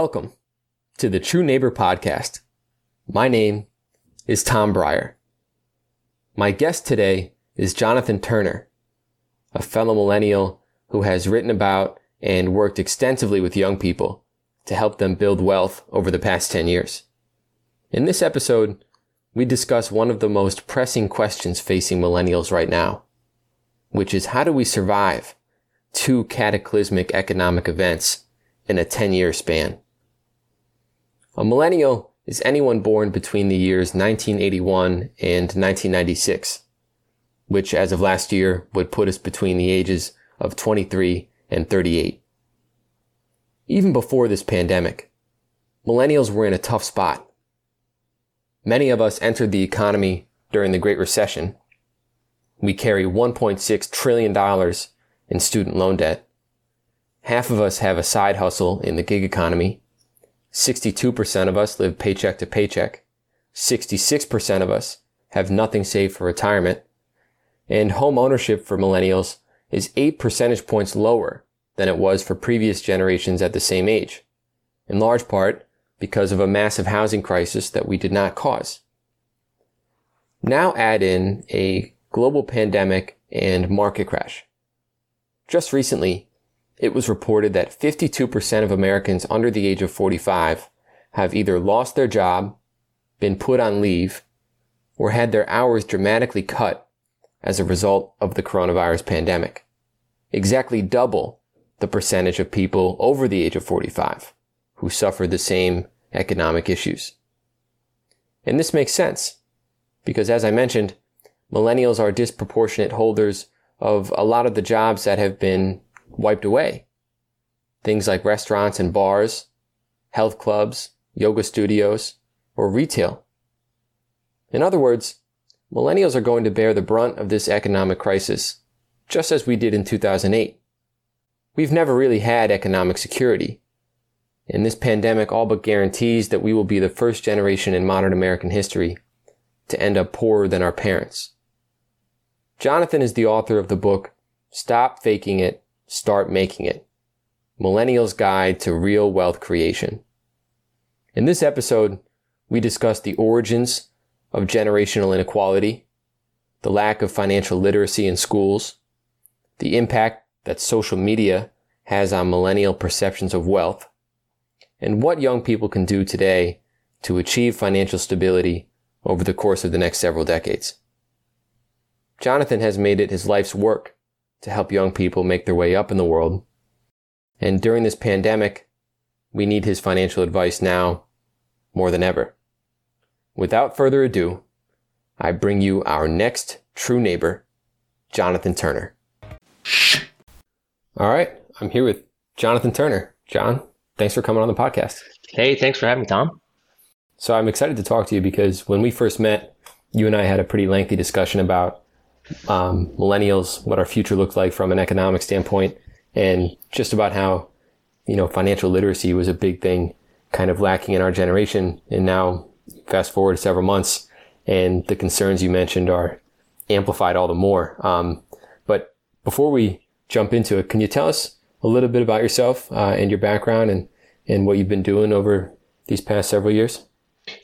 Welcome to the True Neighbor Podcast. My name is Tom Breyer. My guest today is Jonathan Turner, a fellow millennial who has written about and worked extensively with young people to help them build wealth over the past 10 years. In this episode, we discuss one of the most pressing questions facing millennials right now, which is how do we survive two cataclysmic economic events in a 10 year span? A millennial is anyone born between the years 1981 and 1996, which as of last year would put us between the ages of 23 and 38. Even before this pandemic, millennials were in a tough spot. Many of us entered the economy during the Great Recession. We carry $1.6 trillion in student loan debt. Half of us have a side hustle in the gig economy. 62% of us live paycheck to paycheck. 66% of us have nothing saved for retirement. And home ownership for millennials is 8 percentage points lower than it was for previous generations at the same age, in large part because of a massive housing crisis that we did not cause. Now add in a global pandemic and market crash. Just recently, it was reported that 52% of Americans under the age of 45 have either lost their job, been put on leave, or had their hours dramatically cut as a result of the coronavirus pandemic. Exactly double the percentage of people over the age of 45 who suffered the same economic issues. And this makes sense because as I mentioned, millennials are disproportionate holders of a lot of the jobs that have been wiped away. Things like restaurants and bars, health clubs, yoga studios, or retail. In other words, millennials are going to bear the brunt of this economic crisis, just as we did in 2008. We've never really had economic security. And this pandemic all but guarantees that we will be the first generation in modern American history to end up poorer than our parents. Jonathan is the author of the book, Stop Faking It, Start Making It Millennials Guide to Real Wealth Creation. In this episode, we discuss the origins of generational inequality, the lack of financial literacy in schools, the impact that social media has on millennial perceptions of wealth, and what young people can do today to achieve financial stability over the course of the next several decades. Jonathan has made it his life's work to help young people make their way up in the world and during this pandemic, we need his financial advice now more than ever. Without further ado, I bring you our next true neighbor, Jonathan Turner. All right, I'm here with Jonathan Turner. John, thanks for coming on the podcast. Hey, thanks for having me, Tom. So I'm excited to talk to you because when we first met, you and I had a pretty lengthy discussion about um, millennials, what our future looked like from an economic standpoint, and just about how, you know, financial literacy was a big thing kind of lacking in our generation. And now fast forward several months and the concerns you mentioned are amplified all the more. Um, but before we jump into it, can you tell us a little bit about yourself uh, and your background and, and what you've been doing over these past several years?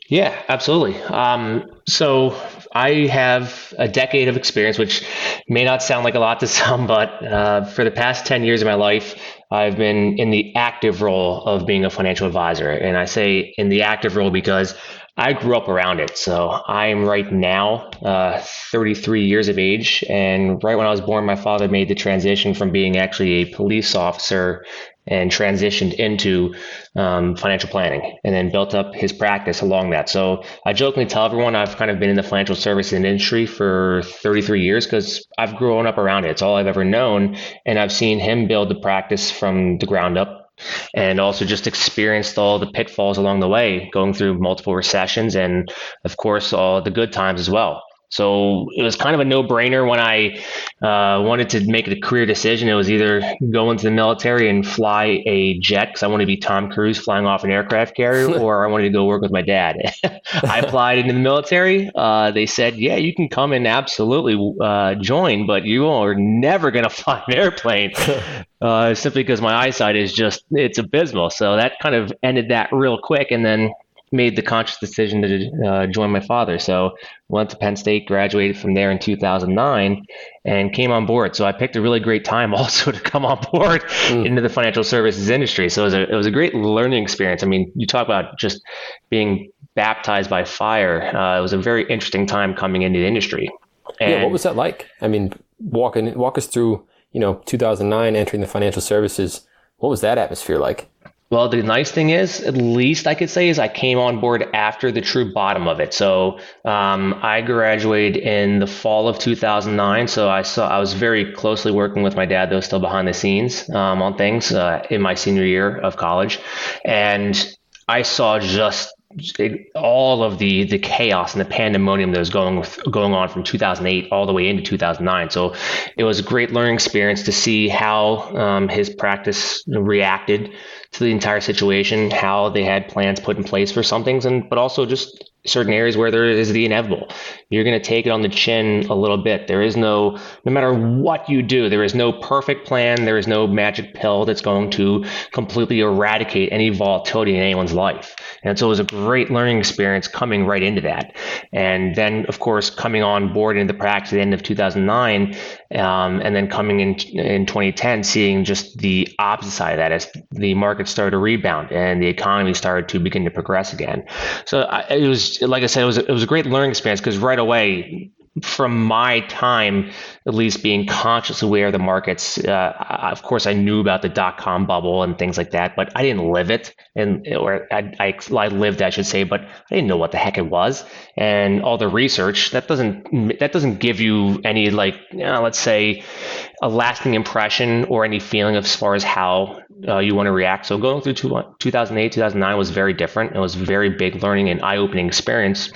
Yeah, absolutely. Um, so I have a decade of experience, which may not sound like a lot to some, but uh, for the past 10 years of my life, I've been in the active role of being a financial advisor. And I say in the active role because I grew up around it. So I'm right now uh, 33 years of age. And right when I was born, my father made the transition from being actually a police officer and transitioned into um, financial planning and then built up his practice along that. So I jokingly tell everyone I've kind of been in the financial service industry for 33 years because I've grown up around it. It's all I've ever known. And I've seen him build the practice from the ground up and also just experienced all the pitfalls along the way, going through multiple recessions and, of course, all the good times as well. So it was kind of a no brainer when I uh, wanted to make a career decision. It was either go into the military and fly a jet because I wanted to be Tom Cruise flying off an aircraft carrier, or I wanted to go work with my dad. I applied into the military. Uh, they said, yeah, you can come and absolutely uh, join, but you are never going to fly an airplane. Uh, simply because my eyesight is just it's abysmal. So that kind of ended that real quick, and then made the conscious decision to uh, join my father. So went to Penn State, graduated from there in 2009, and came on board. So I picked a really great time also to come on board mm. into the financial services industry. So it was a it was a great learning experience. I mean, you talk about just being baptized by fire. Uh, it was a very interesting time coming into the industry. And yeah, what was that like? I mean, walking walk us through. You know, 2009, entering the financial services. What was that atmosphere like? Well, the nice thing is, at least I could say, is I came on board after the true bottom of it. So um, I graduated in the fall of 2009. So I saw I was very closely working with my dad, though still behind the scenes um, on things uh, in my senior year of college, and I saw just all of the the chaos and the pandemonium that was going going on from 2008 all the way into 2009. So it was a great learning experience to see how um, his practice reacted to the entire situation, how they had plans put in place for some things, and but also just certain areas where there is the inevitable. You're going to take it on the chin a little bit. There is no, no matter what you do, there is no perfect plan. There is no magic pill that's going to completely eradicate any volatility in anyone's life. And so it was a great learning experience coming right into that. And then, of course, coming on board into the practice at the end of 2009, um, and then coming in in 2010, seeing just the opposite side of that as the market started to rebound and the economy started to begin to progress again. So I, it was like I said, it was it was a great learning experience because right away, from my time at least being consciously aware of the markets, uh, of course I knew about the dot com bubble and things like that, but I didn't live it, and or I, I, I lived, I should say, but I didn't know what the heck it was, and all the research that doesn't that doesn't give you any like you know, let's say a lasting impression or any feeling as far as how uh, you want to react. So going through two, 2008, 2009 was very different. It was very big learning and eye-opening experience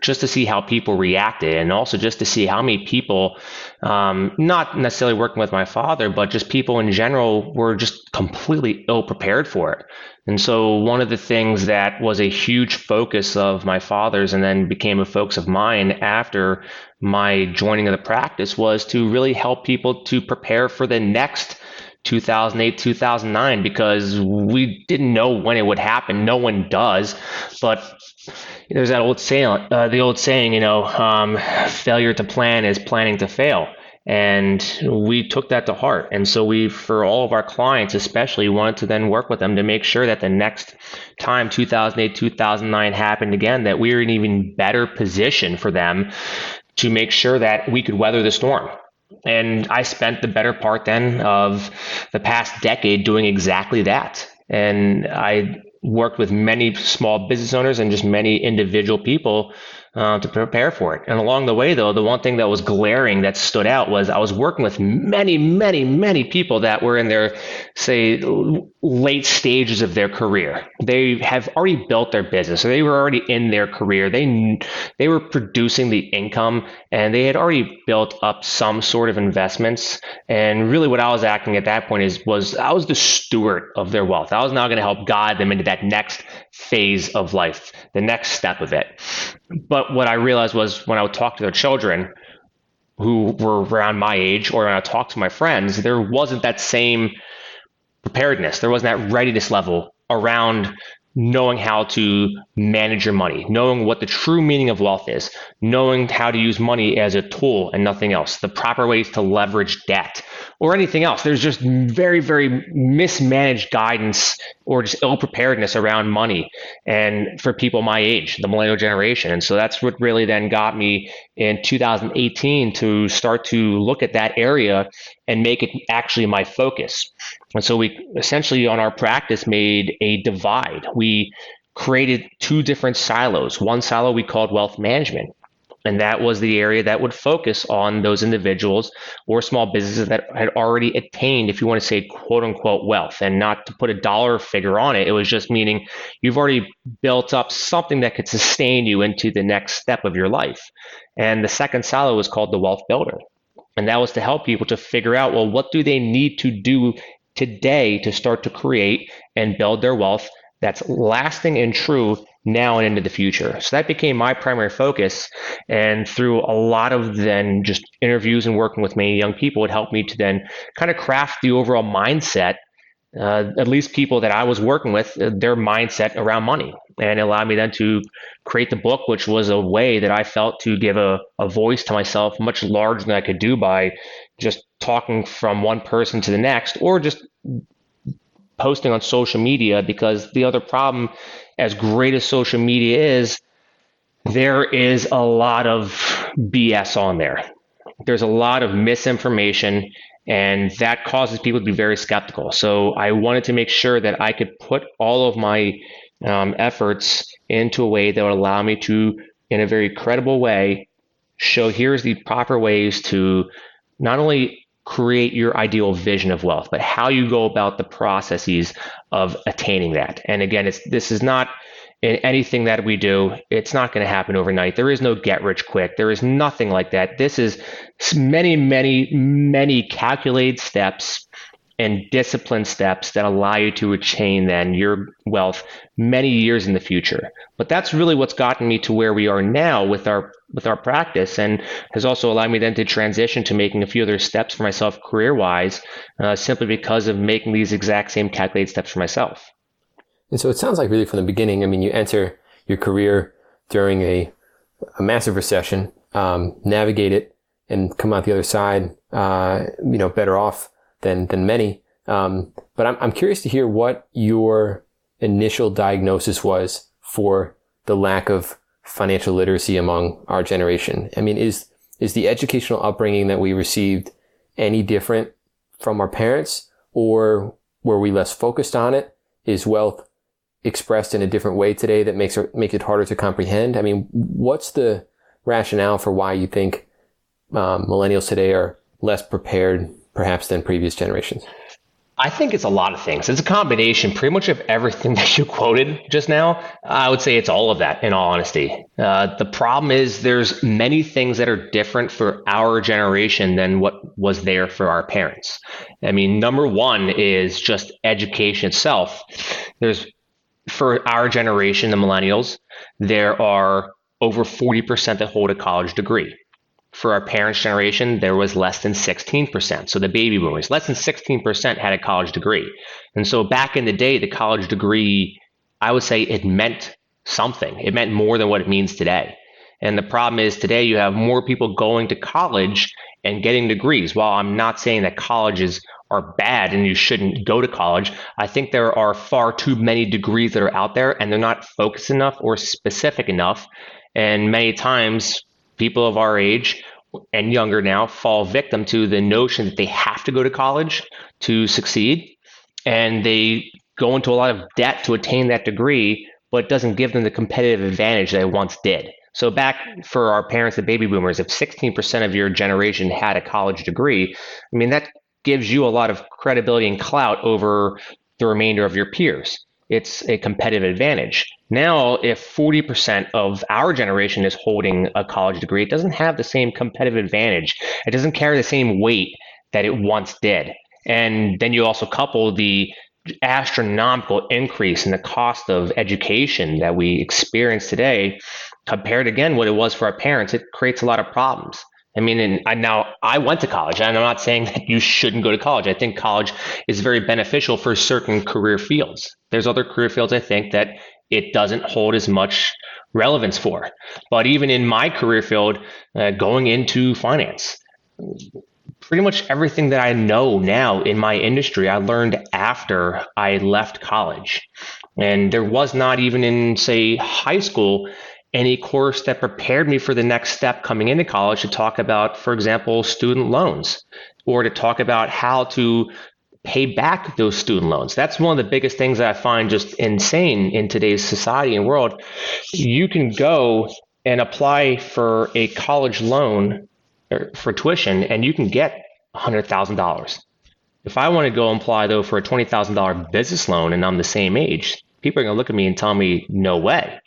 just to see how people reacted and also just to see how many people, um, not necessarily working with my father, but just people in general were just completely ill prepared for it. And so one of the things that was a huge focus of my father's and then became a focus of mine after my joining of the practice was to really help people to prepare for the next 2008, 2009, because we didn't know when it would happen. No one does. But there's that old saying, uh, the old saying, you know, um, failure to plan is planning to fail. And we took that to heart. And so we, for all of our clients, especially, wanted to then work with them to make sure that the next time 2008, 2009 happened again, that we were in even better position for them to make sure that we could weather the storm. And I spent the better part then of the past decade doing exactly that. And I worked with many small business owners and just many individual people uh, to prepare for it. And along the way, though, the one thing that was glaring that stood out was I was working with many, many, many people that were in their, say, late stages of their career. They have already built their business, so they were already in their career. They they were producing the income, and they had already built up some sort of investments. And really, what I was acting at that point is was I was the steward of their wealth. I was now going to help guide them into that next phase of life, the next step of it. But what I realized was when I would talk to their children who were around my age or when I talked to my friends, there wasn't that same preparedness. There wasn't that readiness level around knowing how to manage your money, knowing what the true meaning of wealth is, knowing how to use money as a tool and nothing else, the proper ways to leverage debt or anything else. There's just very, very mismanaged guidance or just ill preparedness around money and for people my age, the millennial generation. And so that's what really then got me in 2018 to start to look at that area and make it actually my focus. And so we essentially on our practice made a divide. We created two different silos. One silo we called wealth management. And that was the area that would focus on those individuals or small businesses that had already attained, if you want to say, quote unquote, wealth. And not to put a dollar figure on it, it was just meaning you've already built up something that could sustain you into the next step of your life. And the second silo was called the wealth builder. And that was to help people to figure out, well, what do they need to do today to start to create and build their wealth that's lasting and true now and into the future. So that became my primary focus. And through a lot of then just interviews and working with many young people, it helped me to then kind of craft the overall mindset. Uh, at least people that I was working with, uh, their mindset around money. And it allowed me then to create the book, which was a way that I felt to give a, a voice to myself much larger than I could do by just talking from one person to the next or just posting on social media because the other problem, as great as social media is, there is a lot of BS on there. There's a lot of misinformation, and that causes people to be very skeptical. So I wanted to make sure that I could put all of my um, efforts into a way that would allow me to, in a very credible way, show here's the proper ways to not only create your ideal vision of wealth, but how you go about the processes of attaining that. And again, it's this is not in anything that we do, it's not going to happen overnight. There is no get rich quick. There is nothing like that. This is many, many, many calculated steps and disciplined steps that allow you to attain then your wealth many years in the future. But that's really what's gotten me to where we are now with our with our practice and has also allowed me then to transition to making a few other steps for myself career wise uh, simply because of making these exact same calculated steps for myself. And so it sounds like really from the beginning, I mean, you enter your career during a, a massive recession, um, navigate it and come out the other side, uh, you know, better off than, than many. Um, but I'm, I'm curious to hear what your initial diagnosis was for the lack of financial literacy among our generation. I mean, is, is the educational upbringing that we received any different from our parents or were we less focused on it? Is wealth expressed in a different way today that makes it, makes it harder to comprehend? I mean, what's the rationale for why you think um, millennials today are less prepared perhaps than previous generations? I think it's a lot of things. It's a combination pretty much of everything that you quoted just now. I would say it's all of that in all honesty. Uh, the problem is there's many things that are different for our generation than what was there for our parents. I mean, number one is just education itself. There's for our generation, the millennials, there are over 40% that hold a college degree for our parents' generation, there was less than 16%. So the baby boomers, less than 16% had a college degree. And so back in the day, the college degree, I would say it meant something. It meant more than what it means today. And the problem is today you have more people going to college and getting degrees. While I'm not saying that colleges are bad and you shouldn't go to college, I think there are far too many degrees that are out there and they're not focused enough or specific enough. And many times people of our age and younger now fall victim to the notion that they have to go to college to succeed. And they go into a lot of debt to attain that degree but it doesn't give them the competitive advantage they once did. So back for our parents the baby boomers if 16% of your generation had a college degree i mean that gives you a lot of credibility and clout over the remainder of your peers. It's a competitive advantage now, if 40% of our generation is holding a college degree, it doesn't have the same competitive advantage. It doesn't carry the same weight that it once did. And then you also couple the astronomical increase in the cost of education that we experience today compared again what it was for our parents it creates a lot of problems i mean and I, now i went to college and i'm not saying that you shouldn't go to college i think college is very beneficial for certain career fields there's other career fields i think that it doesn't hold as much relevance for. But even in my career field, uh, going into finance, pretty much everything that I know now in my industry, I learned after I left college. And there was not even in, say, high school, any course that prepared me for the next step coming into college to talk about, for example, student loans or to talk about how to pay back those student loans. That's one of the biggest things that I find just insane in today's society and world. You can go and apply for a college loan for tuition, and you can get $100,000. If I want to go and apply, though, for a $20,000 business loan and I'm the same age, people are going to look at me and tell me, no way.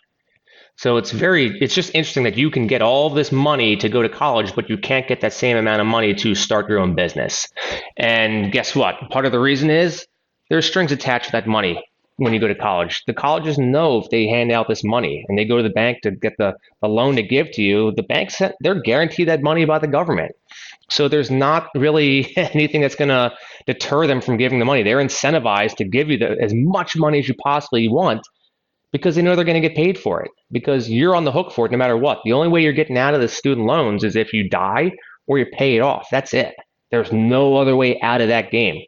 So it's very, it's just interesting that you can get all this money to go to college, but you can't get that same amount of money to start your own business. And guess what? Part of the reason is there's strings attached to that money when you go to college. The colleges know if they hand out this money and they go to the bank to get the, the loan to give to you, the banks, they're guaranteed that money by the government. So there's not really anything that's going to deter them from giving the money. They're incentivized to give you the, as much money as you possibly want because they know they're going to get paid for it because you're on the hook for it no matter what. The only way you're getting out of the student loans is if you die or you pay it off. That's it. There's no other way out of that game.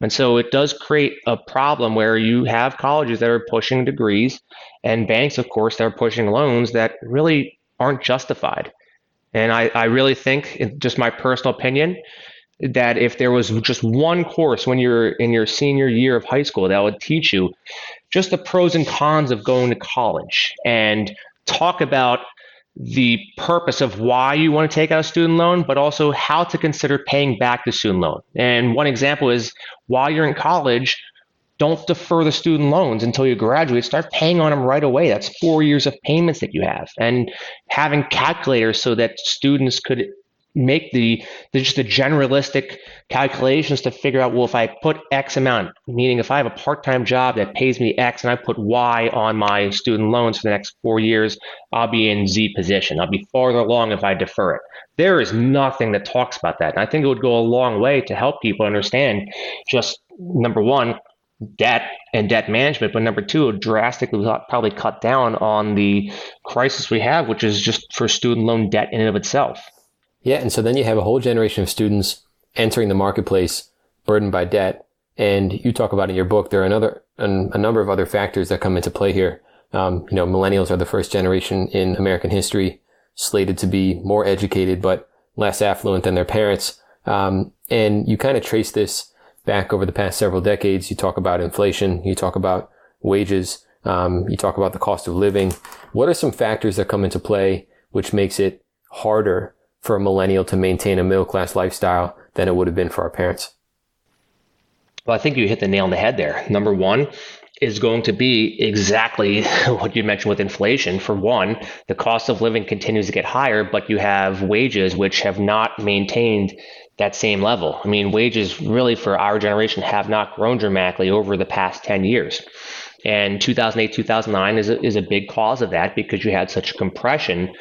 And so it does create a problem where you have colleges that are pushing degrees and banks, of course, that are pushing loans that really aren't justified. And I, I really think, just my personal opinion, that if there was just one course when you're in your senior year of high school that would teach you just the pros and cons of going to college and talk about the purpose of why you want to take out a student loan, but also how to consider paying back the student loan. And one example is while you're in college, don't defer the student loans until you graduate. Start paying on them right away. That's four years of payments that you have. And having calculators so that students could make the, the just the generalistic calculations to figure out well if I put X amount, meaning if I have a part-time job that pays me X and I put Y on my student loans for the next four years, I'll be in Z position. I'll be farther along if I defer it. There is nothing that talks about that. And I think it would go a long way to help people understand just number one, debt and debt management, but number two, drastically probably cut down on the crisis we have, which is just for student loan debt in and of itself. Yeah, and so then you have a whole generation of students entering the marketplace burdened by debt. And you talk about in your book, there are another, an, a number of other factors that come into play here. Um, you know, millennials are the first generation in American history slated to be more educated, but less affluent than their parents. Um, and you kind of trace this back over the past several decades. You talk about inflation. You talk about wages. Um, you talk about the cost of living. What are some factors that come into play which makes it harder for a millennial to maintain a middle class lifestyle than it would have been for our parents. Well, I think you hit the nail on the head there. Number one is going to be exactly what you mentioned with inflation. For one, the cost of living continues to get higher, but you have wages which have not maintained that same level. I mean, wages really for our generation have not grown dramatically over the past 10 years. And 2008, 2009 is a, is a big cause of that because you had such compression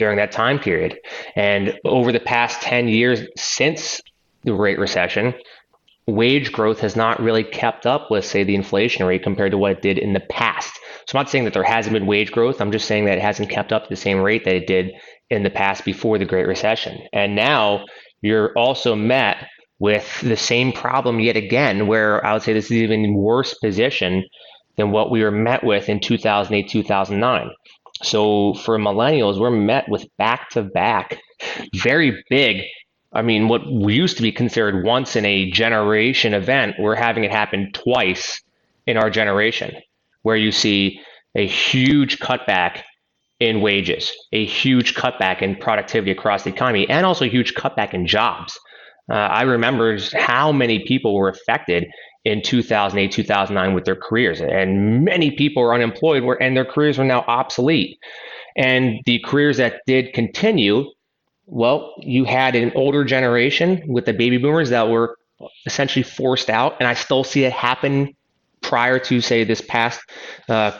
during that time period. And over the past 10 years since the Great Recession, wage growth has not really kept up with, say, the inflation rate compared to what it did in the past. So I'm not saying that there hasn't been wage growth. I'm just saying that it hasn't kept up to the same rate that it did in the past before the Great Recession. And now you're also met with the same problem yet again, where I would say this is even worse position than what we were met with in 2008, 2009. So for millennials, we're met with back to back, very big. I mean, what used to be considered once in a generation event, we're having it happen twice in our generation, where you see a huge cutback in wages, a huge cutback in productivity across the economy, and also a huge cutback in jobs. Uh, I remember how many people were affected in 2008, 2009 with their careers. And many people were unemployed were, and their careers were now obsolete. And the careers that did continue, well, you had an older generation with the baby boomers that were essentially forced out. And I still see it happen prior to, say, this past uh,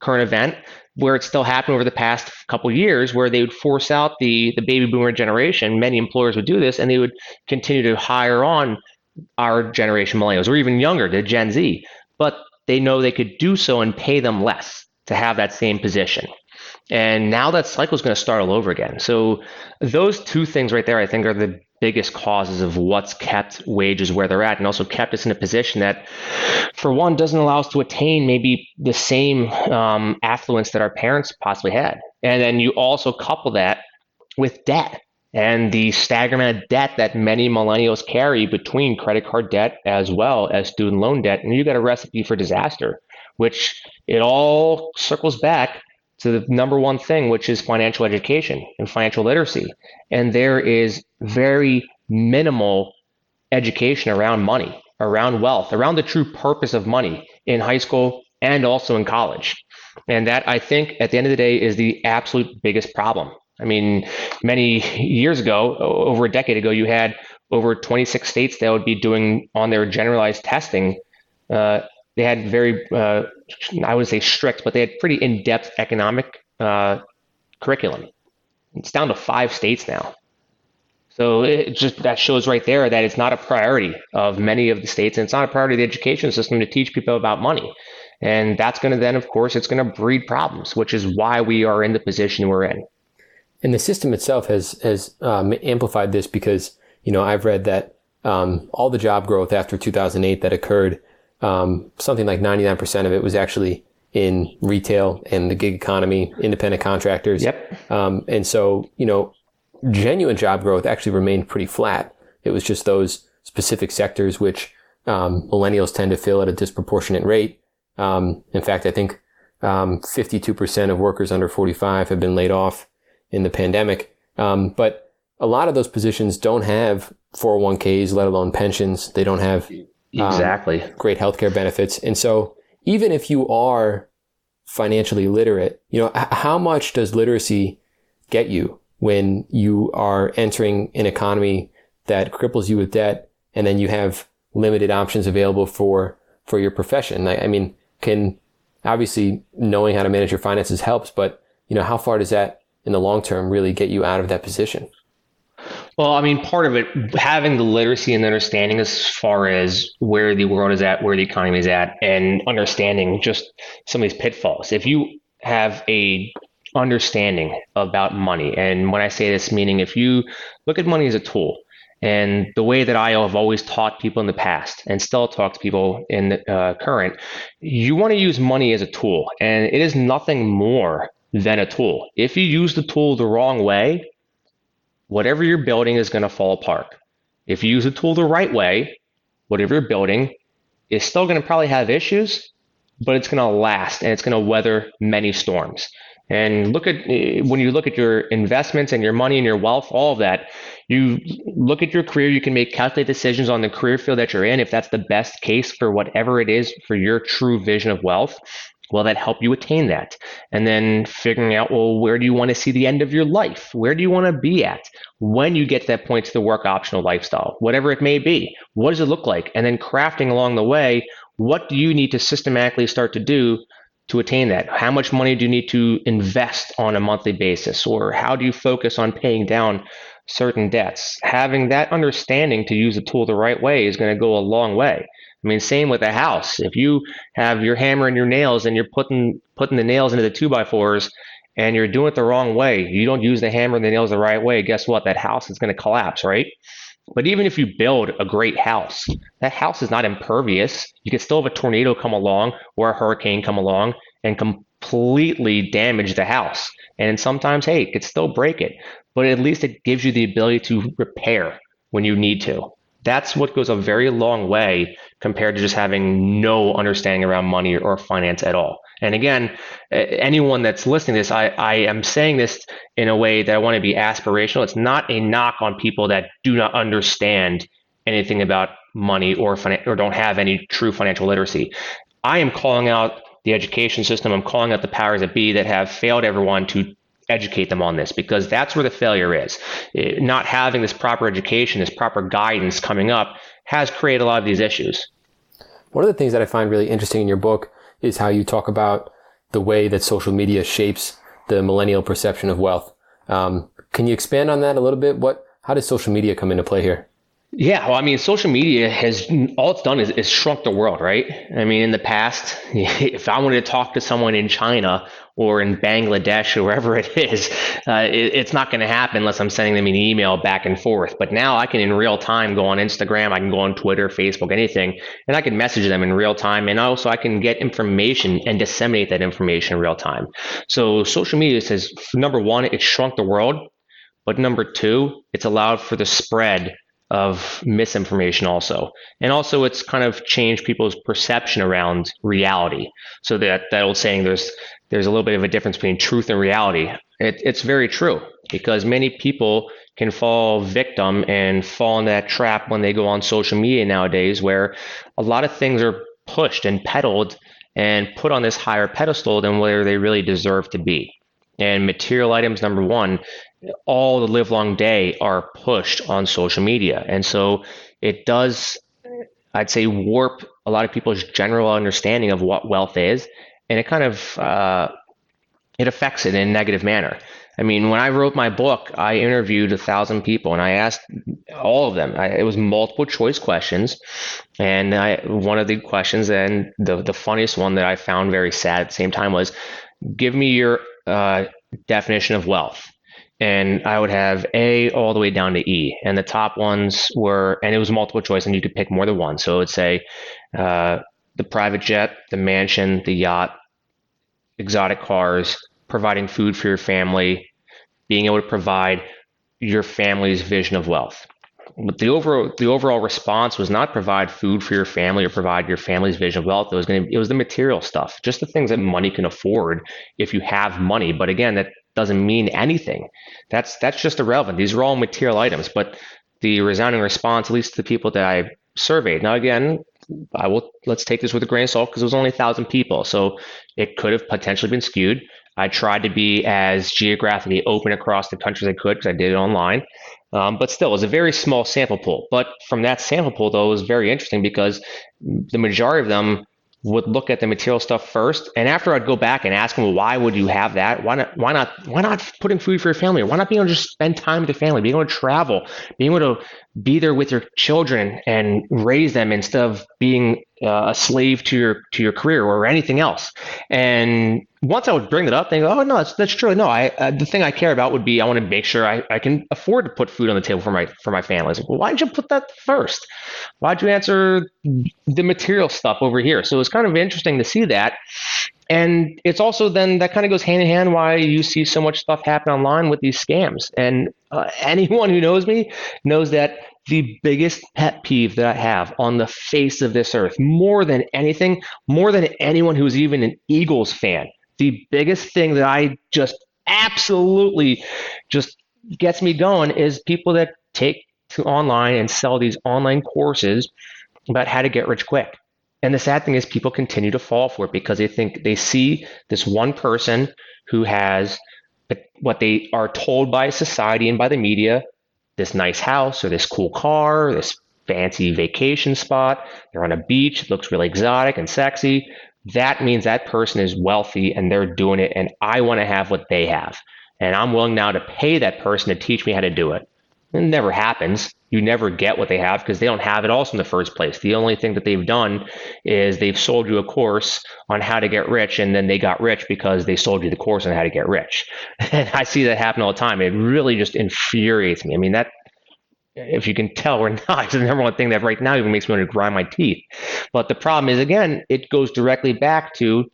current event, where it still happened over the past couple years, where they would force out the, the baby boomer generation. Many employers would do this, and they would continue to hire on our generation millennials or even younger to Gen Z, but they know they could do so and pay them less to have that same position. And now that cycle is going to start all over again. So those two things right there, I think, are the biggest causes of what's kept wages where they're at, and also kept us in a position that, for one, doesn't allow us to attain maybe the same um, affluence that our parents possibly had. And then you also couple that with debt and the staggering amount of debt that many millennials carry between credit card debt as well as student loan debt. And you got a recipe for disaster, which it all circles back to the number one thing, which is financial education and financial literacy. And there is very minimal education around money, around wealth, around the true purpose of money in high school and also in college. And that I think at the end of the day is the absolute biggest problem. I mean, many years ago, over a decade ago, you had over 26 states that would be doing on their generalized testing. Uh, they had very, uh, I would say strict, but they had pretty in depth economic uh, curriculum. It's down to five states now. So it just that shows right there that it's not a priority of many of the states, and it's not a priority of the education system to teach people about money. And that's going to then, of course, it's going to breed problems, which is why we are in the position we're in. And the system itself has has um, amplified this because you know I've read that um, all the job growth after 2008 that occurred, um, something like 99% of it was actually in retail and the gig economy, independent contractors. Yep. Um, and so you know genuine job growth actually remained pretty flat. It was just those specific sectors which um, millennials tend to fill at a disproportionate rate. Um, in fact, I think um, 52% of workers under 45 have been laid off in the pandemic. Um, but a lot of those positions don't have 401ks, let alone pensions. They don't have um, exactly great healthcare benefits. And so even if you are financially literate, you know, h- how much does literacy get you? when you are entering an economy that cripples you with debt and then you have limited options available for, for your profession. I, I mean, can obviously knowing how to manage your finances helps, but you know, how far does that in the long term really get you out of that position? Well, I mean, part of it, having the literacy and understanding as far as where the world is at, where the economy is at, and understanding just some of these pitfalls. If you have a understanding about money. And when I say this, meaning if you look at money as a tool, and the way that I have always taught people in the past and still talk to people in the uh, current, you want to use money as a tool, and it is nothing more than a tool. If you use the tool the wrong way, whatever you're building is going to fall apart. If you use the tool the right way, whatever you're building is still going to probably have issues, but it's going to last and it's going to weather many storms. And look at eh, when you look at your investments and your money and your wealth, all of that, you look at your career, you can make calculated decisions on the career field that you're in. If that's the best case for whatever it is for your true vision of wealth, will that help you attain that? And then figuring out, well, where do you want to see the end of your life? Where do you want to be at when you get to that point to the work optional lifestyle, whatever it may be? What does it look like? And then crafting along the way, what do you need to systematically start to do to attain that? How much money do you need to invest on a monthly basis? Or how do you focus on paying down certain debts? Having that understanding to use the tool the right way is going to go a long way. I mean, same with a house. If you have your hammer and your nails and you're putting putting the nails into the two by fours and you're doing it the wrong way, you don't use the hammer and the nails the right way, guess what? That house is going to collapse, right? But even if you build a great house, that house is not impervious. You can still have a tornado come along or a hurricane come along and completely damage the house. And sometimes, hey, it could still break it, but at least it gives you the ability to repair when you need to. That's what goes a very long way compared to just having no understanding around money or finance at all. And again, anyone that's listening to this, I, I am saying this in a way that I want to be aspirational. It's not a knock on people that do not understand anything about money or or don't have any true financial literacy. I am calling out the education system. I'm calling out the powers that be that have failed everyone to educate them on this because that's where the failure is. It, not having this proper education, this proper guidance coming up has created a lot of these issues. One of the things that I find really interesting in your book is how you talk about the way that social media shapes the millennial perception of wealth. Um, can you expand on that a little bit? What, how does social media come into play here? Yeah, well, I mean, social media has all it's done is, is shrunk the world, right? I mean, in the past, if I wanted to talk to someone in China or in Bangladesh or wherever it is, uh, it, it's not going to happen unless I'm sending them an email back and forth. But now I can in real time go on Instagram, I can go on Twitter, Facebook, anything, and I can message them in real time. And also I can get information and disseminate that information in real time. So social media says, number one, it shrunk the world. But number two, it's allowed for the spread of misinformation also. And also it's kind of changed people's perception around reality. So that that old saying there's there's a little bit of a difference between truth and reality. It, it's very true because many people can fall victim and fall in that trap when they go on social media nowadays where a lot of things are pushed and peddled and put on this higher pedestal than where they really deserve to be. And material items, number one, all the live long day are pushed on social media. And so it does, I'd say, warp a lot of people's general understanding of what wealth is. And it kind of, uh, it affects it in a negative manner. I mean, when I wrote my book, I interviewed a thousand people and I asked all of them. I, it was multiple choice questions, and I, one of the questions and the the funniest one that I found very sad at the same time was, "Give me your uh, definition of wealth." And I would have A all the way down to E, and the top ones were, and it was multiple choice, and you could pick more than one. So it would say uh, the private jet, the mansion, the yacht, exotic cars, providing food for your family, being able to provide your family's vision of wealth. But the overall the overall response was not provide food for your family or provide your family's vision of wealth. It was going to it was the material stuff, just the things that money can afford if you have money. But again, that doesn't mean anything. That's that's just irrelevant. These are all material items. But the resounding response, at least to the people that I surveyed. Now again, I will let's take this with a grain of salt because it was only a thousand people, so it could have potentially been skewed. I tried to be as geographically open across the country as I could because I did it online. Um, but still, it was a very small sample pool. But from that sample pool, though, it was very interesting because the majority of them would look at the material stuff first, and after I'd go back and ask them, well, why would you have that? Why not? Why not? Why not putting food for your family? Why not being able to just spend time with your family, being able to travel, being able to be there with your children and raise them instead of being uh, a slave to your to your career or anything else. And once I would bring that up, they go, "Oh no, that's, that's true. No, I uh, the thing I care about would be I want to make sure I, I can afford to put food on the table for my for my family." Like, well, why did you put that first? Why'd you answer the material stuff over here? So it's kind of interesting to see that. And it's also then that kind of goes hand in hand why you see so much stuff happen online with these scams. And uh, anyone who knows me knows that the biggest pet peeve that I have on the face of this earth, more than anything, more than anyone who's even an Eagles fan, the biggest thing that I just absolutely just gets me going is people that take to online and sell these online courses about how to get rich quick. And the sad thing is, people continue to fall for it because they think they see this one person who has what they are told by society and by the media this nice house or this cool car, this fancy vacation spot. They're on a beach, it looks really exotic and sexy. That means that person is wealthy and they're doing it, and I want to have what they have. And I'm willing now to pay that person to teach me how to do it. It never happens. You never get what they have because they don't have it also in the first place. The only thing that they've done is they've sold you a course on how to get rich, and then they got rich because they sold you the course on how to get rich. And I see that happen all the time. It really just infuriates me. I mean, that if you can tell or not, it's the number one thing that right now even makes me want to grind my teeth. But the problem is, again, it goes directly back to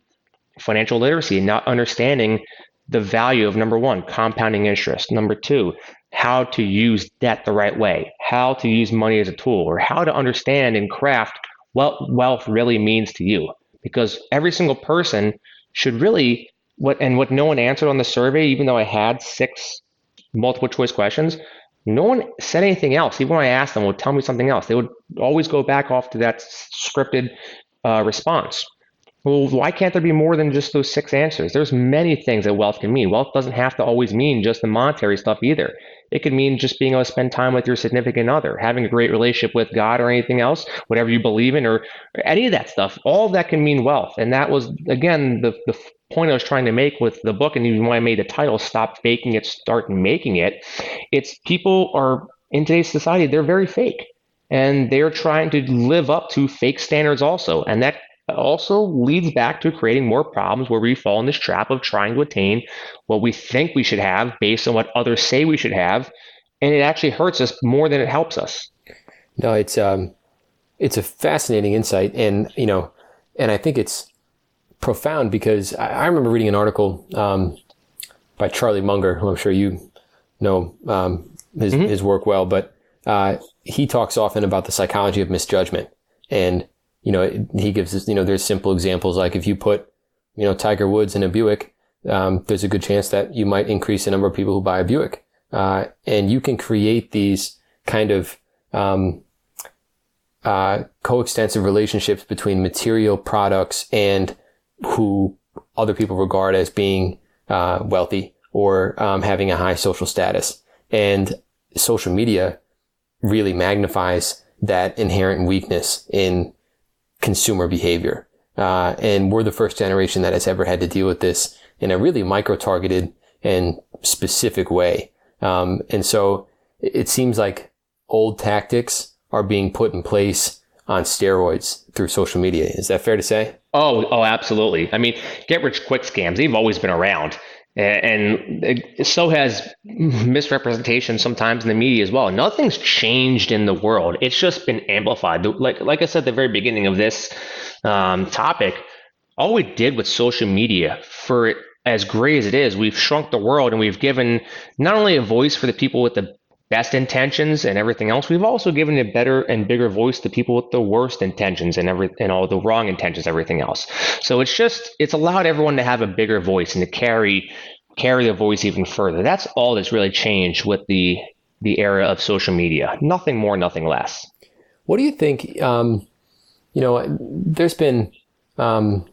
financial literacy, not understanding the value of number one, compounding interest. Number two, how to use debt the right way, how to use money as a tool, or how to understand and craft what wealth really means to you. Because every single person should really what and what no one answered on the survey, even though I had six multiple choice questions, no one said anything else. Even when I asked them, would tell me something else. They would always go back off to that scripted uh, response. Well, why can't there be more than just those six answers? There's many things that wealth can mean. Wealth doesn't have to always mean just the monetary stuff either. It could mean just being able to spend time with your significant other, having a great relationship with God or anything else, whatever you believe in, or, or any of that stuff. All of that can mean wealth. And that was, again, the, the point I was trying to make with the book, and even when I made the title, Stop Faking It, Start Making It, it's people are in today's society, they're very fake. And they're trying to live up to fake standards also. And that also leads back to creating more problems where we fall in this trap of trying to attain what we think we should have based on what others say we should have. And it actually hurts us more than it helps us. No, it's um it's a fascinating insight and you know, and I think it's profound because I, I remember reading an article um, by Charlie Munger, who I'm sure you know um, his, mm-hmm. his work well, but uh, he talks often about the psychology of misjudgment. And, you know, he gives us, you know, there's simple examples like if you put, you know, Tiger Woods in a Buick, um, there's a good chance that you might increase the number of people who buy a Buick. Uh, and you can create these kind of, um, uh, coextensive relationships between material products and who other people regard as being uh, wealthy or um, having a high social status. And social media really magnifies that inherent weakness in consumer behavior. Uh, and we're the first generation that has ever had to deal with this in a really micro targeted and specific way. Um, and so it seems like old tactics are being put in place on steroids through social media. Is that fair to say? Oh, oh, absolutely. I mean, get rich quick scams, they've always been around. And so has misrepresentation sometimes in the media as well. Nothing's changed in the world. It's just been amplified. Like, like I said at the very beginning of this um, topic, all we did with social media for as great as it is, we've shrunk the world and we've given not only a voice for the people with the best intentions and everything else, we've also given a better and bigger voice to people with the worst intentions and every and all the wrong intentions, everything else. So it's just it's allowed everyone to have a bigger voice and to carry carry the voice even further. That's all that's really changed with the the era of social media. Nothing more, nothing less. What do you think? Um, you know, there's been um,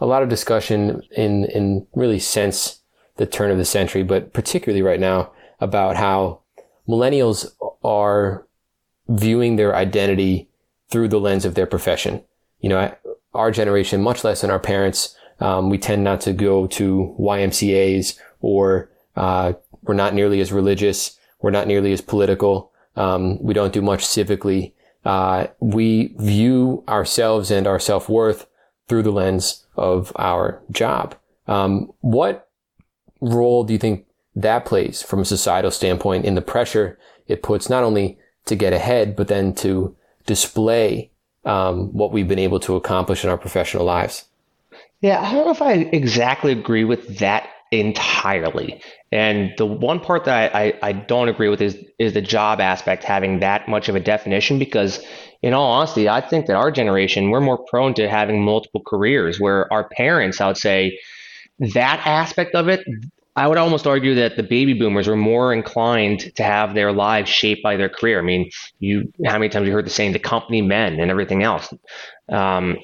a lot of discussion in in really since the turn of the century, but particularly right now about how millennials are viewing their identity through the lens of their profession. You know, our generation, much less than our parents, um, we tend not to go to YMCA's or uh, we're not nearly as religious. We're not nearly as political. Um, we don't do much civically. Uh, we view ourselves and our self worth through the lens of our job. Um, what role do you think that plays from a societal standpoint in the pressure it puts not only to get ahead, but then to display um, what we've been able to accomplish in our professional lives. Yeah, I don't know if I exactly agree with that entirely. And the one part that I, I, I, don't agree with is is the job aspect having that much of a definition because in all honesty, I think that our generation, we're more prone to having multiple careers where our parents, I would say, that aspect of it, I would almost argue that the baby boomers were more inclined to have their lives shaped by their career. I mean, you how many times you heard the saying "the company men" and everything else. Um,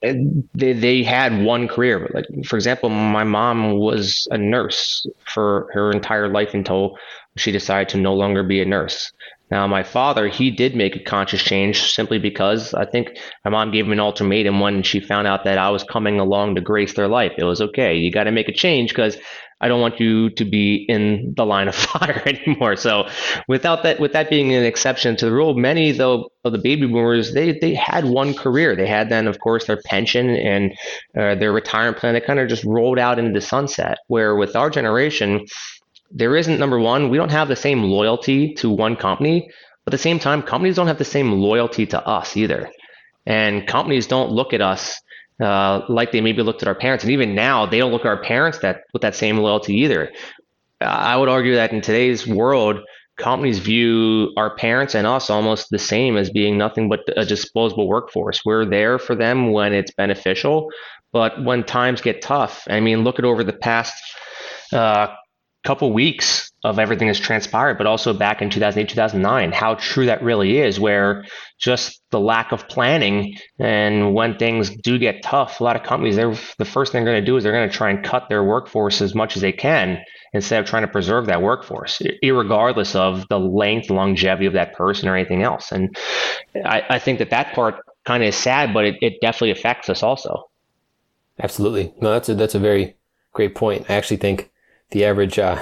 they they had one career. Like for example, my mom was a nurse for her entire life until she decided to no longer be a nurse. Now, my father, he did make a conscious change simply because I think my mom gave him an ultimatum when she found out that I was coming along to grace their life. It was okay. You got to make a change because I don't want you to be in the line of fire anymore. So without that, with that being an exception to the rule, many though of the baby boomers, they, they had one career. They had then, of course, their pension and uh, their retirement plan. They kind of just rolled out into the sunset. Where with our generation, there isn't number one, we don't have the same loyalty to one company. But at the same time, companies don't have the same loyalty to us either. And companies don't look at us uh, like they maybe looked at our parents. And even now, they don't look at our parents that with that same loyalty either. I would argue that in today's world, companies view our parents and us almost the same as being nothing but a disposable workforce. We're there for them when it's beneficial, but when times get tough, I mean, look at over the past uh, couple weeks of everything that's transpired, but also back in 2008, 2009, how true that really is, where just the lack of planning and when things do get tough, a lot of companies, they're the first thing they're going to do is they're going to try and cut their workforce as much as they can instead of trying to preserve that workforce, regardless of the length, longevity of that person or anything else. And I, I think that that part kind of is sad, but it, it definitely affects us also. Absolutely. No, that's a, that's a very great point. I actually think the average uh,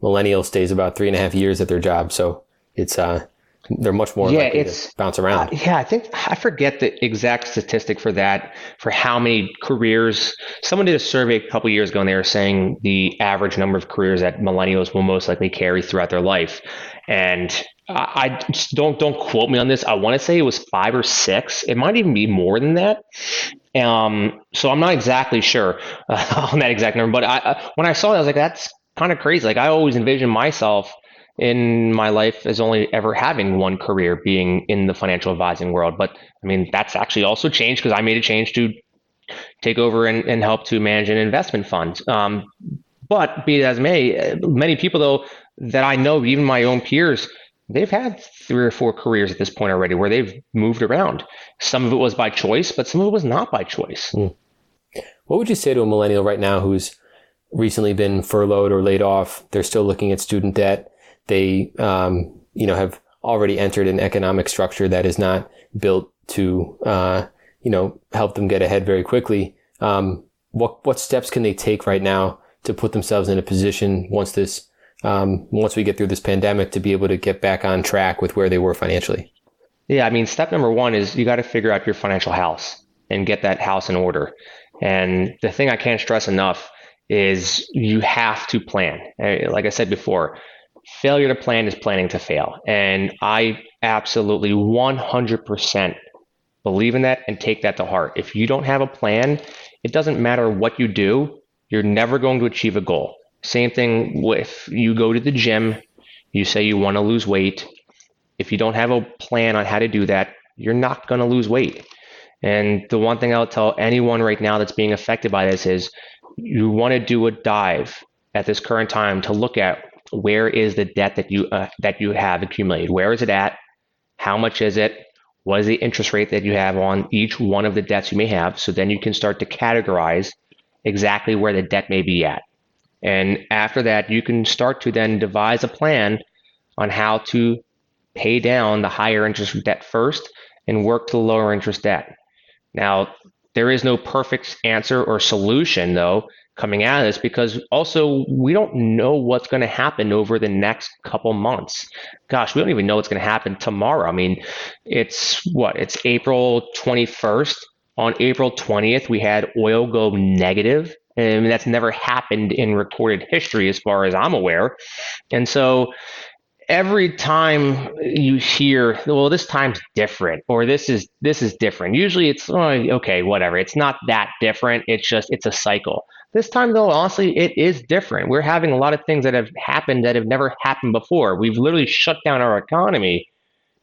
millennial stays about three and a half years at their job. So it's uh, they're much more yeah, it's, bounce around. Uh, yeah, I think I forget the exact statistic for that for how many careers. Someone did a survey a couple years ago, and they were saying the average number of careers that millennials will most likely carry throughout their life. And I, I don't don't quote me on this. I want to say it was five or six. It might even be more than that. Um, so I'm not exactly sure uh, on that exact number, but I, when I saw it, I was like, that's kind of crazy. Like I always envisioned myself in my life as only ever having one career being in the financial advising world. But I mean, that's actually also changed because I made a change to take over and, and help to manage an investment fund. Um, but be it as may, many people though that I know, even my own peers, they've had three or four careers at this point already where they've moved around. Some of it was by choice, but some of it was not by choice. Mm. What would you say to a millennial right now who's recently been furloughed or laid off? They're still looking at student debt. They, um, you know, have already entered an economic structure that is not built to, uh, you know, help them get ahead very quickly. Um, what what steps can they take right now to put themselves in a position once this um, once we get through this pandemic to be able to get back on track with where they were financially? Yeah, I mean, step number one is you got to figure out your financial house and get that house in order. And the thing I can't stress enough is you have to plan. Uh, like I said before, failure to plan is planning to fail. And I absolutely 100% believe in that and take that to heart. If you don't have a plan, it doesn't matter what you do, you're never going to achieve a goal. Same thing with you go to the gym, you say you want to lose weight. If you don't have a plan on how to do that, you're not going to lose weight. And the one thing I'll tell anyone right now that's being affected by this is you want to do a dive at this current time to look at where is the debt that you uh, that you have accumulated? Where is it at? How much is it? What is the interest rate that you have on each one of the debts you may have? So then you can start to categorize exactly where the debt may be at. And after that, you can start to then devise a plan on how to pay down the higher interest debt first and work to the lower interest debt. Now, there is no perfect answer or solution, though, coming out of this because also we don't know what's going to happen over the next couple months. Gosh, we don't even know what's going to happen tomorrow. I mean, it's what? It's April 21st. On April 20th, we had oil go negative. And that's never happened in recorded history, as far as I'm aware. And so, every time you hear well this time's different or this is this is different. Usually it's oh, okay whatever. It's not that different. It's just it's a cycle. This time though honestly it is different. We're having a lot of things that have happened that have never happened before. We've literally shut down our economy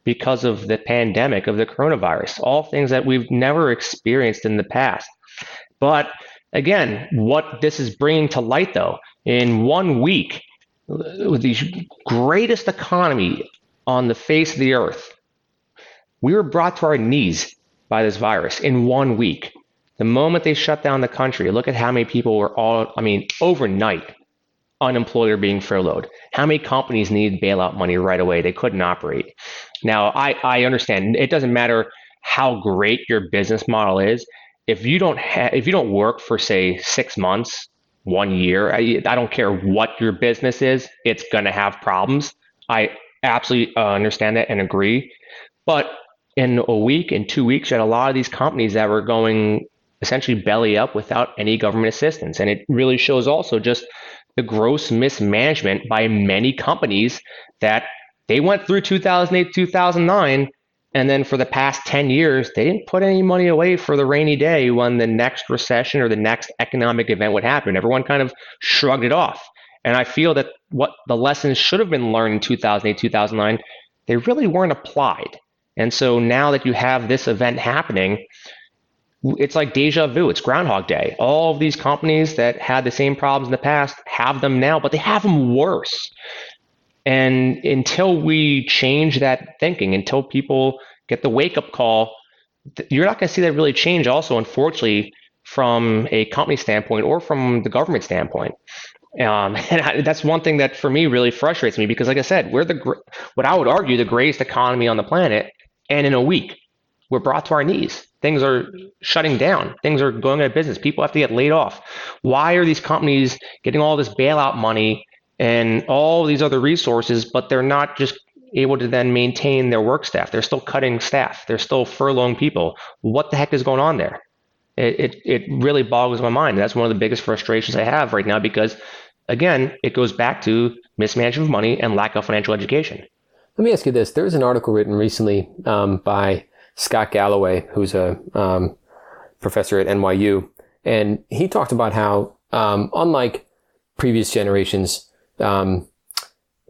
because of the pandemic of the coronavirus all things that we've never experienced in the past. But again what this is bringing to light though in one week with the greatest economy on the face of the earth, we were brought to our knees by this virus in one week. The moment they shut down the country, look at how many people were all, I mean, overnight unemployed or being furloughed. How many companies needed bailout money right away? They couldn't operate. Now, I, I understand it doesn't matter how great your business model is. If you don't have, if you don't work for say six months one year. I, I don't care what your business is, it's going to have problems. I absolutely uh, understand that and agree. But in a week, in two weeks, you had a lot of these companies that were going essentially belly up without any government assistance. And it really shows also just the gross mismanagement by many companies that they went through 2008, 2009 and then for the past 10 years, they didn't put any money away for the rainy day when the next recession or the next economic event would happen. Everyone kind of shrugged it off. And I feel that what the lessons should have been learned in 2008, 2009, they really weren't applied. And so now that you have this event happening, it's like deja vu. It's Groundhog Day. All of these companies that had the same problems in the past have them now, but they have them worse. And until we change that thinking, until people get the wake up call, you're not going to see that really change, also, unfortunately, from a company standpoint or from the government standpoint. Um, and I, that's one thing that for me really frustrates me because, like I said, we're the what I would argue the greatest economy on the planet, and in a week, we're brought to our knees. Things are shutting down. Things are going out of business. People have to get laid off. Why are these companies getting all this bailout money and all these other resources, but they're not just able to then maintain their work staff. They're still cutting staff. They're still furloughing people. What the heck is going on there? It, it, it really boggles my mind. That's one of the biggest frustrations I have right now because, again, it goes back to mismanagement of money and lack of financial education. Let me ask you this. There was an article written recently um, by Scott Galloway, who's a um, professor at NYU, and he talked about how, um, unlike previous generations, um,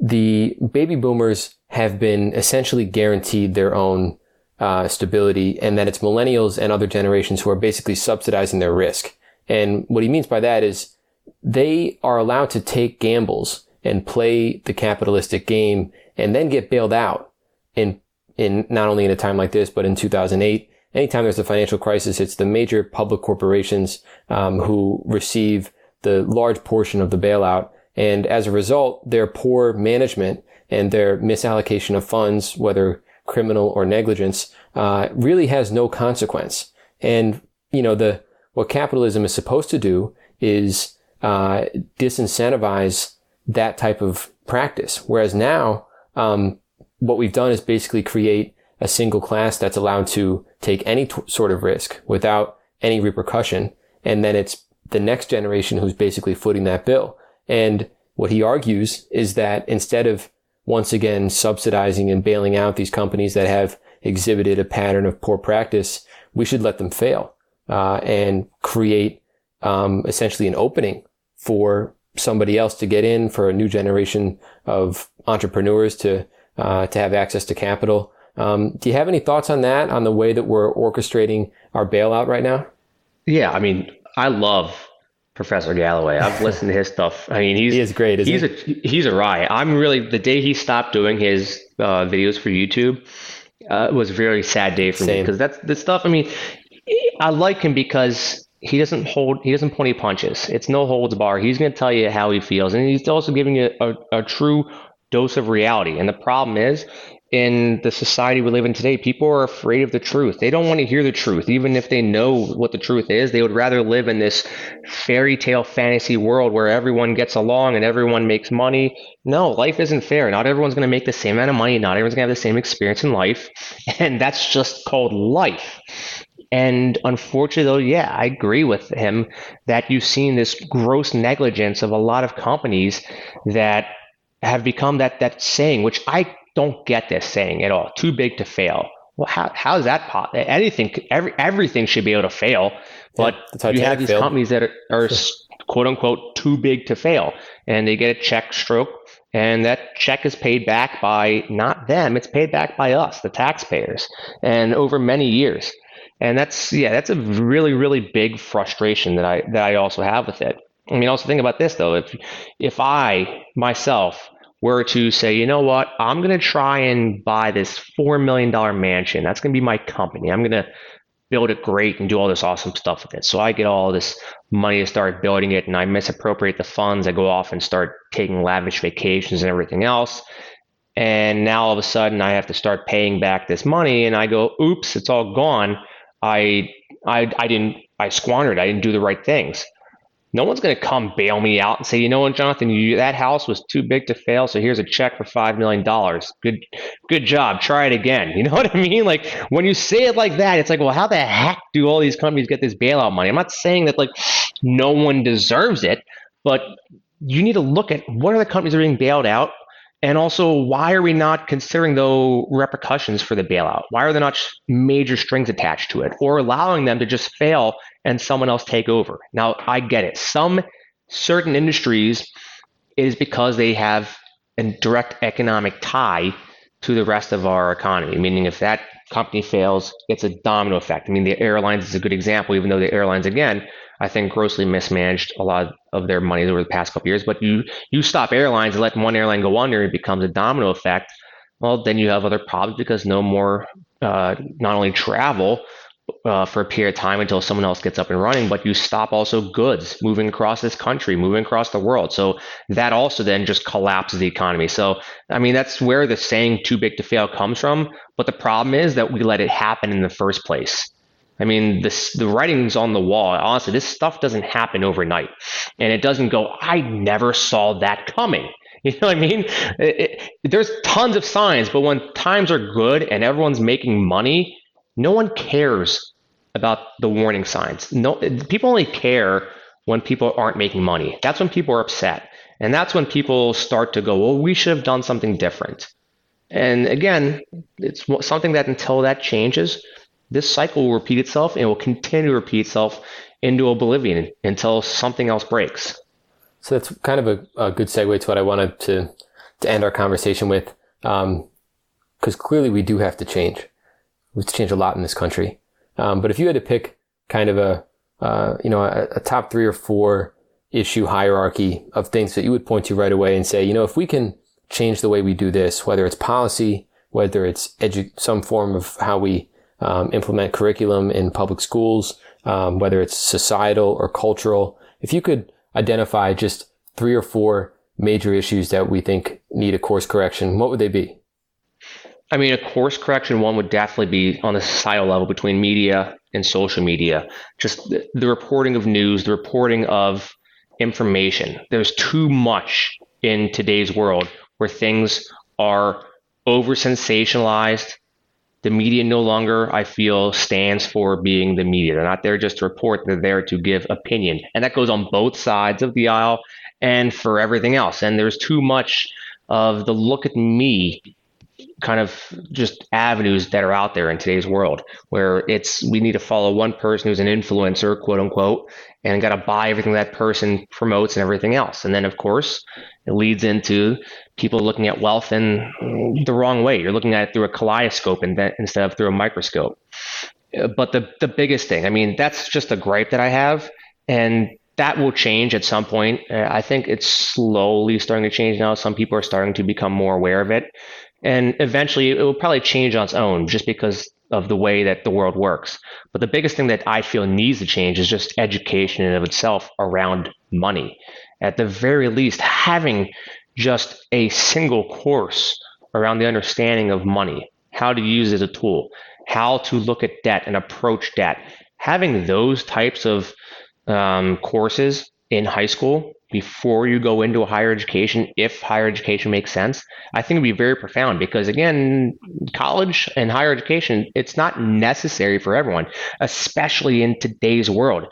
the baby boomers have been essentially guaranteed their own uh, stability, and that it's millennials and other generations who are basically subsidizing their risk. And what he means by that is they are allowed to take gambles and play the capitalistic game and then get bailed out in in not only in a time like this, but in 2008. Anytime there's a financial crisis, it's the major public corporations um, who receive the large portion of the bailout. And as a result, their poor management and their misallocation of funds, whether criminal or negligence, uh, really has no consequence. And, you know, the, what capitalism is supposed to do is, uh, disincentivize that type of practice. Whereas now, um, what we've done is basically create a single class that's allowed to take any t- sort of risk without any repercussion. And then it's the next generation who's basically footing that bill. And what he argues is that instead of once again subsidizing and bailing out these companies that have exhibited a pattern of poor practice, we should let them fail uh, and create um, essentially an opening for somebody else to get in, for a new generation of entrepreneurs to uh, to have access to capital. Um, do you have any thoughts on that, on the way that we're orchestrating our bailout right now? Yeah, I mean, I love Professor Galloway. I've listened to his stuff. I mean, he's he is great. he's he? a he's a riot. I'm really the day he stopped doing his uh, videos for YouTube uh, was a very sad day for Same. me because that's the stuff. I mean, I like him because he doesn't hold he doesn't pull any punches. It's no holds bar. He's going to tell you how he feels, and he's also giving you a, a true dose of reality. And the problem is, in the society we live in today, people are afraid of the truth. They don't want to hear the truth. Even if they know what the truth is, they would rather live in this fairy tale fantasy world where everyone gets along and everyone makes money. No, life isn't fair. Not everyone's going to make the same amount of money. Not everyone's going to have the same experience in life. And that's just called life. And unfortunately, though, yeah, I agree with him that you've seen this gross negligence of a lot of companies that have become that that saying, which I don't get this saying at all. Too big to fail. Well, how how is that possible? Anything, every everything should be able to fail, but yeah, you have these failed. companies that are, are quote unquote too big to fail, and they get a check stroke, and that check is paid back by not them; it's paid back by us, the taxpayers, and over many years. And that's yeah, that's a really really big frustration that I that I also have with it. I mean, also think about this though. If if I myself were to say, you know what, I'm going to try and buy this four million dollar mansion. That's going to be my company. I'm going to build it great and do all this awesome stuff with it. So I get all this money to start building it, and I misappropriate the funds. I go off and start taking lavish vacations and everything else. And now all of a sudden, I have to start paying back this money, and I go, "Oops, it's all gone. I, I, I didn't. I squandered. I didn't do the right things." No one's going to come bail me out and say, you know what, Jonathan, you, that house was too big to fail, so here's a check for five million dollars. Good, good job. Try it again. You know what I mean? Like when you say it like that, it's like, well, how the heck do all these companies get this bailout money? I'm not saying that like no one deserves it, but you need to look at what are the companies that are being bailed out and also, why are we not considering the repercussions for the bailout? Why are there not major strings attached to it or allowing them to just fail and someone else take over? Now, I get it. Some certain industries, it is because they have a direct economic tie to the rest of our economy, meaning if that company fails, it's a domino effect. I mean, the airlines is a good example, even though the airlines, again, I think grossly mismanaged a lot of their money over the past couple years. But you you stop airlines and let one airline go under, it becomes a domino effect. Well, then you have other problems because no more uh, not only travel uh, for a period of time until someone else gets up and running, but you stop also goods moving across this country, moving across the world. So that also then just collapses the economy. So, I mean, that's where the saying too big to fail comes from. But the problem is that we let it happen in the first place. I mean, this, the writing's on the wall. Honestly, this stuff doesn't happen overnight. And it doesn't go, I never saw that coming. You know what I mean? It, it, there's tons of signs, but when times are good and everyone's making money, no one cares about the warning signs. No, people only care when people aren't making money. That's when people are upset. And that's when people start to go, well, we should have done something different. And again, it's something that until that changes, this cycle will repeat itself and will continue to repeat itself into oblivion until something else breaks. So that's kind of a, a good segue to what I wanted to to end our conversation with, because um, clearly we do have to change. We have to change a lot in this country. Um, but if you had to pick kind of a, uh, you know, a, a top three or four issue hierarchy of things that you would point to right away and say, you know, if we can change the way we do this, whether it's policy, whether it's edu- some form of how we um, implement curriculum in public schools, um, whether it's societal or cultural. If you could identify just three or four major issues that we think need a course correction, what would they be? I mean, a course correction one would definitely be on the societal level between media and social media. Just the, the reporting of news, the reporting of information. There's too much in today's world where things are over sensationalized. The media no longer, I feel, stands for being the media. They're not there just to report, they're there to give opinion. And that goes on both sides of the aisle and for everything else. And there's too much of the look at me kind of just avenues that are out there in today's world where it's we need to follow one person who's an influencer quote unquote and got to buy everything that person promotes and everything else and then of course it leads into people looking at wealth in the wrong way you're looking at it through a kaleidoscope instead of through a microscope uh, but the the biggest thing i mean that's just a gripe that i have and that will change at some point. Uh, I think it's slowly starting to change now. Some people are starting to become more aware of it. And eventually it will probably change on its own just because of the way that the world works. But the biggest thing that I feel needs to change is just education in of itself around money. At the very least, having just a single course around the understanding of money, how to use it as a tool, how to look at debt and approach debt. Having those types of um, courses in high school before you go into higher education, if higher education makes sense, I think it'd be very profound because again, college and higher education, it's not necessary for everyone, especially in today's world.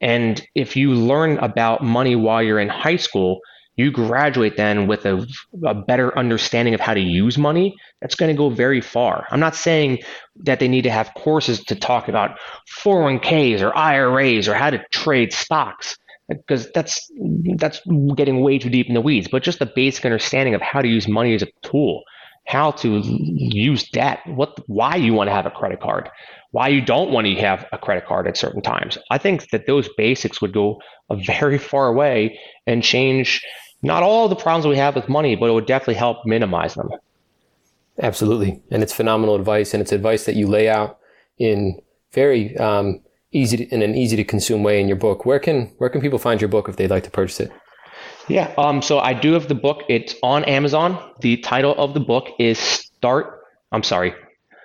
And if you learn about money while you're in high school, you graduate then with a, a better understanding of how to use money. That's going to go very far. I'm not saying that they need to have courses to talk about 401ks or IRAs or how to trade stocks because that's that's getting way too deep in the weeds. But just the basic understanding of how to use money as a tool, how to use debt, what why you want to have a credit card, why you don't want to have a credit card at certain times. I think that those basics would go a very far way and change not all the problems we have with money, but it would definitely help minimize them. Absolutely, and it's phenomenal advice, and it's advice that you lay out in very um, easy to, in an easy to consume way in your book. Where can where can people find your book if they'd like to purchase it? Yeah, um, so I do have the book. It's on Amazon. The title of the book is Start. I'm sorry,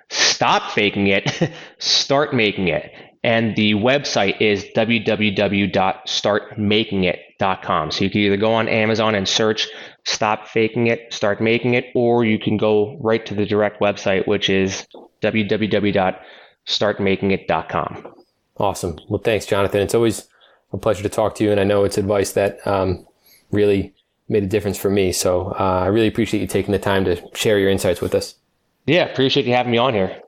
Stop Faking It, Start Making It. And the website is www.startmakingit.com. So you can either go on Amazon and search Stop Faking It, Start Making It, or you can go right to the direct website, which is www.startmakingit.com. Awesome. Well, thanks, Jonathan. It's always a pleasure to talk to you. And I know it's advice that um, really made a difference for me. So uh, I really appreciate you taking the time to share your insights with us. Yeah, appreciate you having me on here.